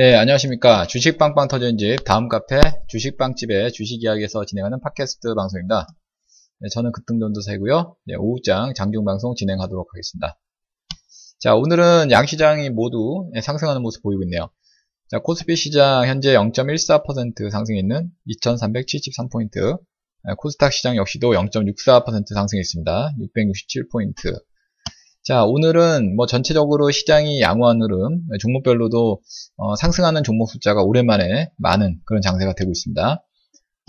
예, 안녕하십니까. 주식빵빵 터진 집, 다음 카페 주식빵집의 주식 이야기에서 진행하는 팟캐스트 방송입니다. 예, 저는 급등전도사이고요. 예, 오후장 장중 방송 진행하도록 하겠습니다. 자, 오늘은 양시장이 모두 예, 상승하는 모습 보이고 있네요. 자, 코스피 시장 현재 0.14% 상승했는 2373포인트. 예, 코스닥 시장 역시도 0.64% 상승했습니다. 667포인트. 자, 오늘은 뭐 전체적으로 시장이 양호한 흐름, 종목별로도 어, 상승하는 종목 숫자가 오랜만에 많은 그런 장세가 되고 있습니다.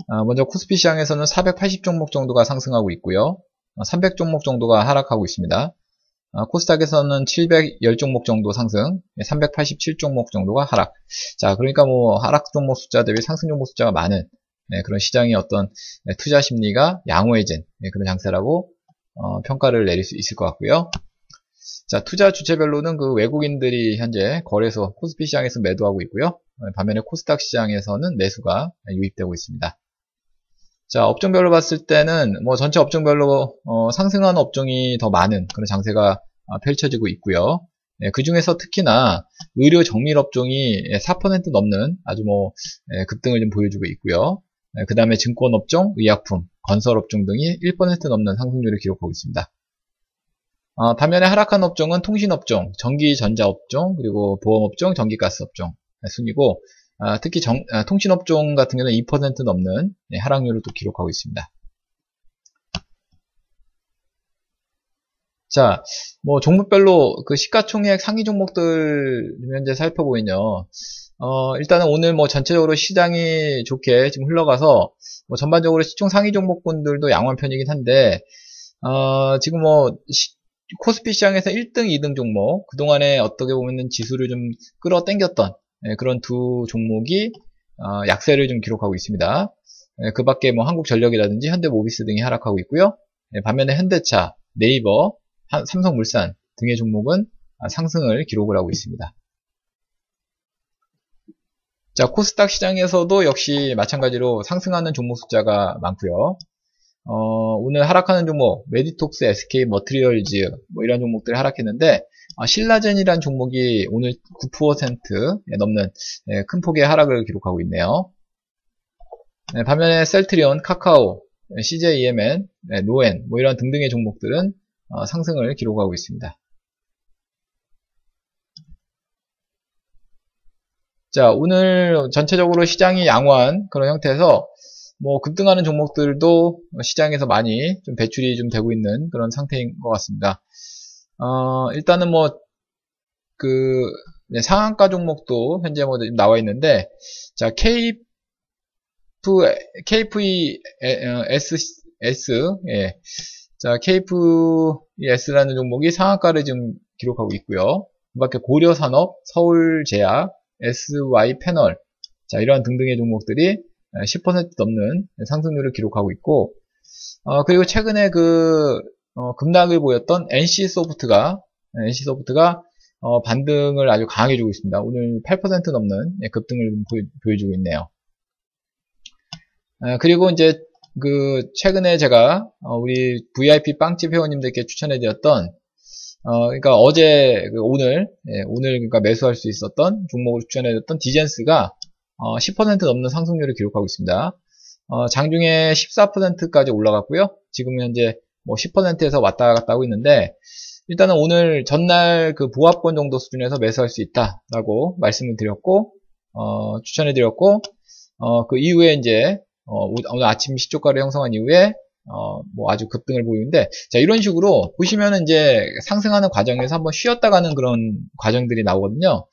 아, 먼저 코스피 시장에서는 480 종목 정도가 상승하고 있고요. 300 어, 종목 정도가 하락하고 있습니다. 아, 코스닥에서는 710 종목 정도 상승, 387 종목 정도가 하락. 자, 그러니까 뭐 하락 종목 숫자 대비 상승 종목 숫자가 많은 네, 그런 시장의 어떤 네, 투자 심리가 양호해진 네, 그런 장세라고 어, 평가를 내릴 수 있을 것 같고요. 자, 투자 주체별로는 그 외국인들이 현재 거래소 코스피 시장에서 매도하고 있고요. 어, 반면에 코스닥 시장에서는 매수가 유입되고 있습니다. 자, 업종별로 봤을 때는 뭐 전체 업종별로 어, 상승하는 업종이 더 많은 그런 장세가 어, 펼쳐지고 있고요. 네, 그 중에서 특히나 의료 정밀 업종이 4% 넘는 아주 뭐 네, 급등을 좀 보여주고 있고요. 네, 그 다음에 증권 업종, 의약품, 건설 업종 등이 1% 넘는 상승률을 기록하고 있습니다. 어, 반면에 하락한 업종은 통신업종, 전기전자업종, 그리고 보험업종, 전기가스업종 순이고 아, 특히 정, 아, 통신업종 같은 경우는 2% 넘는 네, 하락률을 또 기록하고 있습니다. 자, 뭐 종목별로 그 시가총액 상위 종목들 현재 살펴보면요. 어, 일단은 오늘 뭐 전체적으로 시장이 좋게 지금 흘러가서 뭐 전반적으로 시총 상위 종목군들도 양호한 편이긴 한데 어, 지금 뭐 시, 코스피 시장에서 1등, 2등 종목, 그동안에 어떻게 보면 지수를 좀 끌어당겼던 예, 그런 두 종목이 어, 약세를 좀 기록하고 있습니다. 예, 그 밖에 뭐 한국전력이라든지 현대모비스 등이 하락하고 있고요. 예, 반면에 현대차, 네이버, 삼성물산 등의 종목은 아, 상승을 기록을 하고 있습니다. 자, 코스닥 시장에서도 역시 마찬가지로 상승하는 종목 숫자가 많고요. 어, 오늘 하락하는 종목, 메디톡스, SK 머티리얼즈 뭐 이런 종목들이 하락했는데 아, 신라젠이라는 종목이 오늘 9% 넘는 네, 큰 폭의 하락을 기록하고 있네요. 네, 반면에 셀트리온, 카카오, CJ E&M, 네, 로엔 뭐 이런 등등의 종목들은 어, 상승을 기록하고 있습니다. 자, 오늘 전체적으로 시장이 양호한 그런 형태에서 뭐 급등하는 종목들도 시장에서 많이 좀 배출이 좀 되고 있는 그런 상태인 것 같습니다. 어, 일단은 뭐, 그, 네, 상한가 종목도 현재 뭐 나와 있는데, 자, KF, KVS, S, 예. 자, KVS라는 종목이 상한가를 지금 기록하고 있고요. 그 밖에 고려산업, 서울제약, SY 패널, 자, 이러한 등등의 종목들이 10% 넘는 상승률을 기록하고 있고 어, 그리고 최근에 그 어, 급락을 보였던 NC소프트가 NC소프트가 어, 반등을 아주 강하게 주고 있습니다. 오늘 8% 넘는 예, 급등을 보여, 주고 있네요. 어, 그리고 이제 그 최근에 제가 어, 우리 VIP 빵집 회원님들께 추천해드렸던 어, 그러니까 어제 그 오늘 예, 오늘 그러니까 매수할 수 있었던 종목을 추천해드렸던 디젠스가 어, 10% 넘는 상승률을 기록하고 있습니다. 어, 장중에 14%까지 올라갔고요. 지금 현재 뭐 10%에서 왔다 갔다 하고 있는데 일단은 오늘 전날 그 보합권 정도 수준에서 매수할 수 있다라고 말씀을 드렸고 어, 추천해 드렸고 어, 그 이후에 이제 어, 오늘 아침 시초가를 형성한 이후에 어, 뭐 아주 급등을 보이는데 자 이런 식으로 보시면은 이제 상승하는 과정에서 한번 쉬었다 가는 그런 과정들이 나오거든요.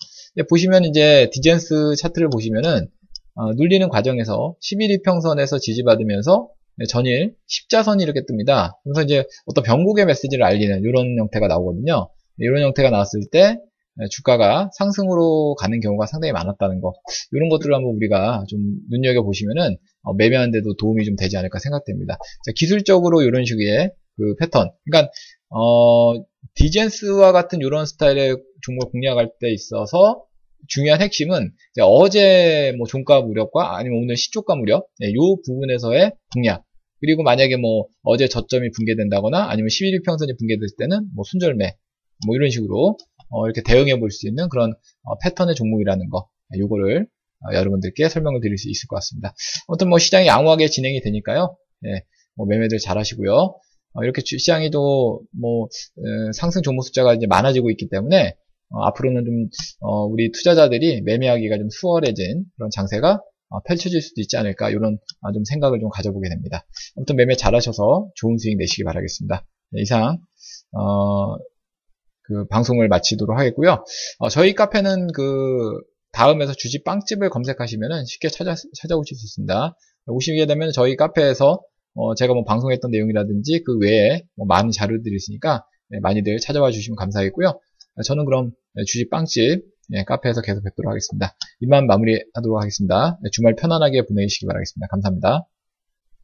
보시면 이제 디젠스 차트를 보시면은 어, 눌리는 과정에서 11이평선에서 지지받으면서 전일 십자선이 이렇게 뜹니다. 그래서 이제 어떤 변곡의 메시지를 알리는 이런 형태가 나오거든요. 이런 형태가 나왔을 때 주가가 상승으로 가는 경우가 상당히 많았다는 거 이런 것들을 한번 우리가 좀 눈여겨 보시면은 어, 매매하는데도 도움이 좀 되지 않을까 생각됩니다. 자, 기술적으로 이런 식의 그 패턴 그러니까 어, 디젠스와 같은 이런 스타일의 종목을 공략할 때 있어서 중요한 핵심은 어제 뭐 종가 무렵과 아니면 오늘 시초가 무렵 이 네, 부분에서의 공략 그리고 만약에 뭐 어제 저점이 붕괴된다거나 아니면 11일 평선이 붕괴될 때는 뭐 순절매 뭐 이런 식으로 어 이렇게 대응해 볼 수 있는 그런 어 패턴의 종목이라는 거 요거를 어, 여러분들께 설명을 드릴 수 있을 것 같습니다. 아무튼 뭐 시장이 양호하게 진행이 되니까요. 예, 뭐 매매들 잘 하시고요. 어, 이렇게 시장이 또뭐 어, 상승 종목 숫자가 이제 많아지고 있기 때문에 어, 앞으로는 좀 어, 우리 투자자들이 매매하기가 좀 수월해진 그런 장세가 어, 펼쳐질 수도 있지 않을까 이런 아, 좀 생각을 좀 가져보게 됩니다. 아무튼 매매 잘하셔서 좋은 수익 내시기 바라겠습니다. 네, 이상 어, 그 방송을 마치도록 하겠고요. 어, 저희 카페는 그 다음에서 주식 빵집을 검색하시면 쉽게 찾아, 찾아오실 수 있습니다. 오시게 되면 저희 카페에서 어, 제가 뭐 방송했던 내용이라든지 그 외에 뭐 많은 자료들이 있으니까 네, 많이들 찾아와 주시면 감사하겠고요. 저는 그럼 주식 빵집 네, 카페에서 계속 뵙도록 하겠습니다. 이만 마무리하도록 하겠습니다. 네, 주말 편안하게 보내시기 바라겠습니다. 감사합니다.